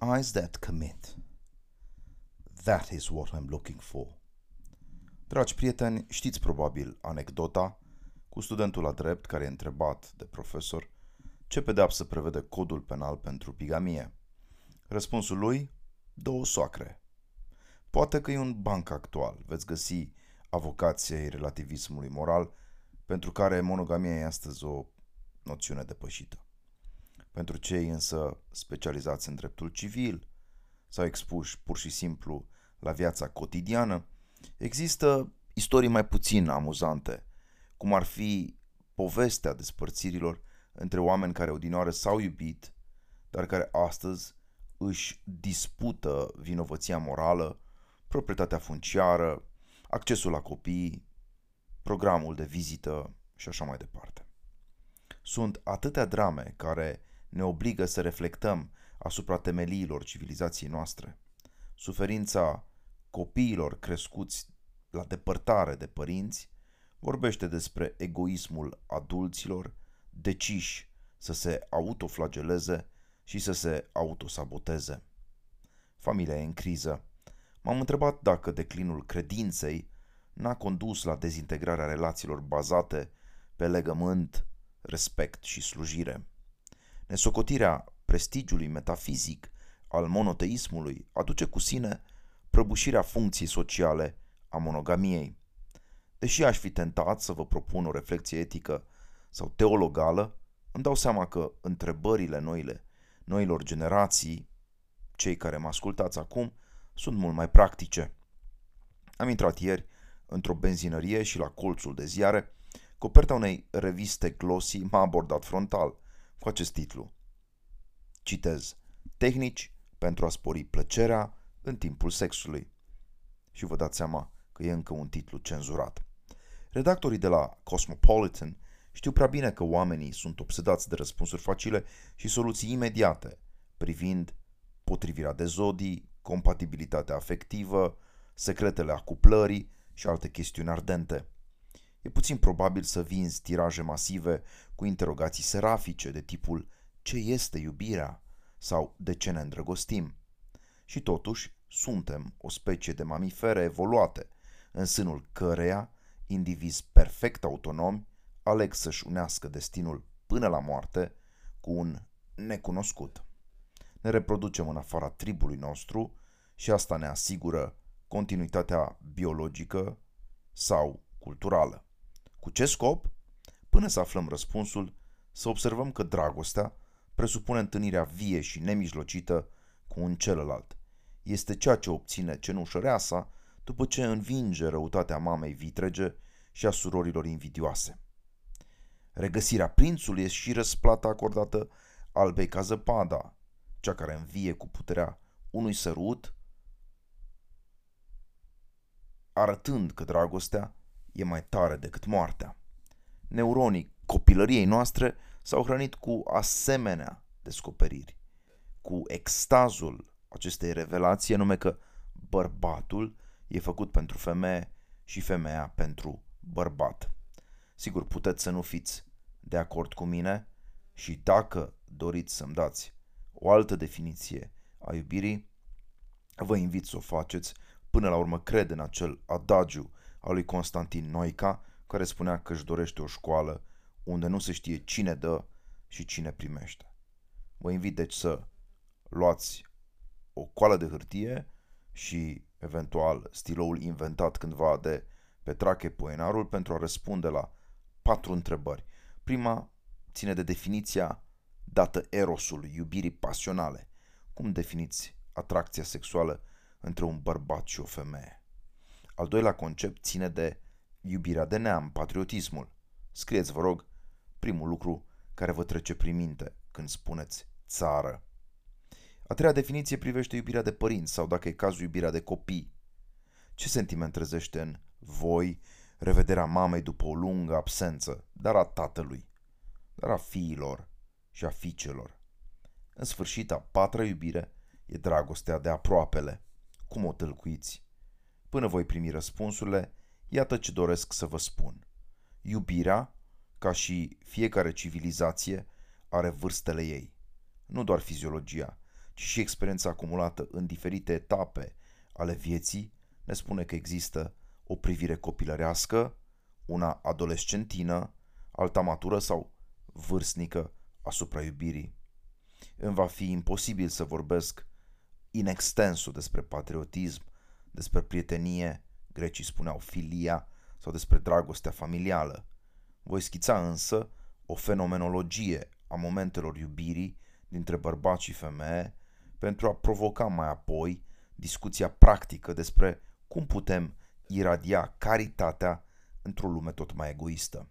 Eyes that commit. That is what I'm looking for. Dragi prieteni, știți probabil anecdota cu studentul la drept care e întrebat de profesor ce pedeapsă prevede codul penal pentru bigamie. Răspunsul lui? Două soacre. Poate că e un banc actual. Veți găsi avocației relativismului moral, pentru care monogamia e astăzi o noțiune depășită. Pentru cei însă specializați în dreptul civil sau expuși pur și simplu la viața cotidiană, există istorii mai puțin amuzante, cum ar fi povestea despărțirilor între oameni care odinoară s-au iubit, dar care astăzi își dispută vinovăția morală, proprietatea funciară, accesul la copii, programul de vizită și așa mai departe. Sunt atâtea drame care ne obligă să reflectăm asupra temeliilor civilizației noastre. Suferința copiilor crescuți la depărtare de părinți vorbește despre egoismul adulților deciși să se autoflageleze și să se autosaboteze. Familia e în criză. M-am întrebat dacă declinul credinței n-a condus la dezintegrarea relațiilor bazate pe legământ, respect și slujire. Nesocotirea prestigiului metafizic al monoteismului aduce cu sine prăbușirea funcției sociale a monogamiei. Deși aș fi tentat să vă propun o reflexie etică sau teologală, îmi dau seama că întrebările noile, noilor generații, cei care mă ascultați acum, sunt mult mai practice. Am intrat ieri într-o benzinărie și la colțul de ziare, coperta unei reviste glossy m-a abordat frontal cu acest titlu. Citez. Tehnici pentru a spori plăcerea în timpul sexului. Și vă dați seama că e încă un titlu cenzurat. Redactorii de la Cosmopolitan știu prea bine că oamenii sunt obsedați de răspunsuri facile și soluții imediate privind potrivirea de zodii, compatibilitatea afectivă, secretele acuplării și alte chestiuni ardente. E puțin probabil să vinzi tiraje masive cu interogații serafice de tipul ce este iubirea sau de ce ne îndrăgostim. Și totuși, suntem o specie de mamifere evoluate, în sânul căreia indivizi perfect autonomi aleg să-și unească destinul până la moarte cu un necunoscut. Ne reproducem în afara tribului nostru și asta ne asigură continuitatea biologică sau culturală. Cu ce scop? Până să aflăm răspunsul, să observăm că dragostea presupune întâlnirea vie și nemijlocită cu un celălalt. Este ceea ce obține cenușăreasa după ce învinge răutatea mamei vitrege și a surorilor invidioase. Regăsirea prințului este și răsplata acordată albei ca zăpada, cea care învie cu puterea unui sărut, arătând că dragostea e mai tare decât moartea. Neuronii copilăriei noastre s-au hrănit cu asemenea descoperiri, cu extazul acestei revelații, nume că bărbatul e făcut pentru femeie și femeia pentru bărbat. Sigur, puteți să nu fiți de acord cu mine și dacă doriți să-mi dați o altă definiție a iubirii, vă invit să o faceți. Până la urmă cred în acel adagiu al lui Constantin Noica, care spunea că își dorește o școală unde nu se știe cine dă și cine primește. Vă invit deci să luați o coală de hârtie și eventual stiloul inventat cândva de Petrache Poenarul pentru a răspunde la patru întrebări. Prima ține de definiția dată erosului, iubirii pasionale. Cum definiți atracția sexuală între un bărbat și o femeie? Al doilea concept ține de iubirea de neam, patriotismul. Scrieți, vă rog, primul lucru care vă trece prin minte când spuneți țară. A treia definiție privește iubirea de părinți sau, dacă e cazul, iubirea de copii. Ce sentiment trezește în voi revederea mamei după o lungă absență, dar a tatălui, dar a fiilor și a fiicelor. În sfârșit, a patra iubire e dragostea de aproapele. Cum o tâlcuiți? Până voi primi răspunsurile, iată ce doresc să vă spun. Iubirea, ca și fiecare civilizație, are vârstele ei. Nu doar fiziologia, ci și experiența acumulată în diferite etape ale vieții ne spune că există o privire copilărească, una adolescentină, alta matură sau vârstnică asupra iubirii. Îmi va fi imposibil să vorbesc in extenso despre patriotism, despre prietenie, grecii spuneau filia, sau despre dragostea familială. Voi schița însă o fenomenologie a momentelor iubirii dintre bărbați și femeie pentru a provoca mai apoi discuția practică despre cum putem iradia caritatea într-o lume tot mai egoistă.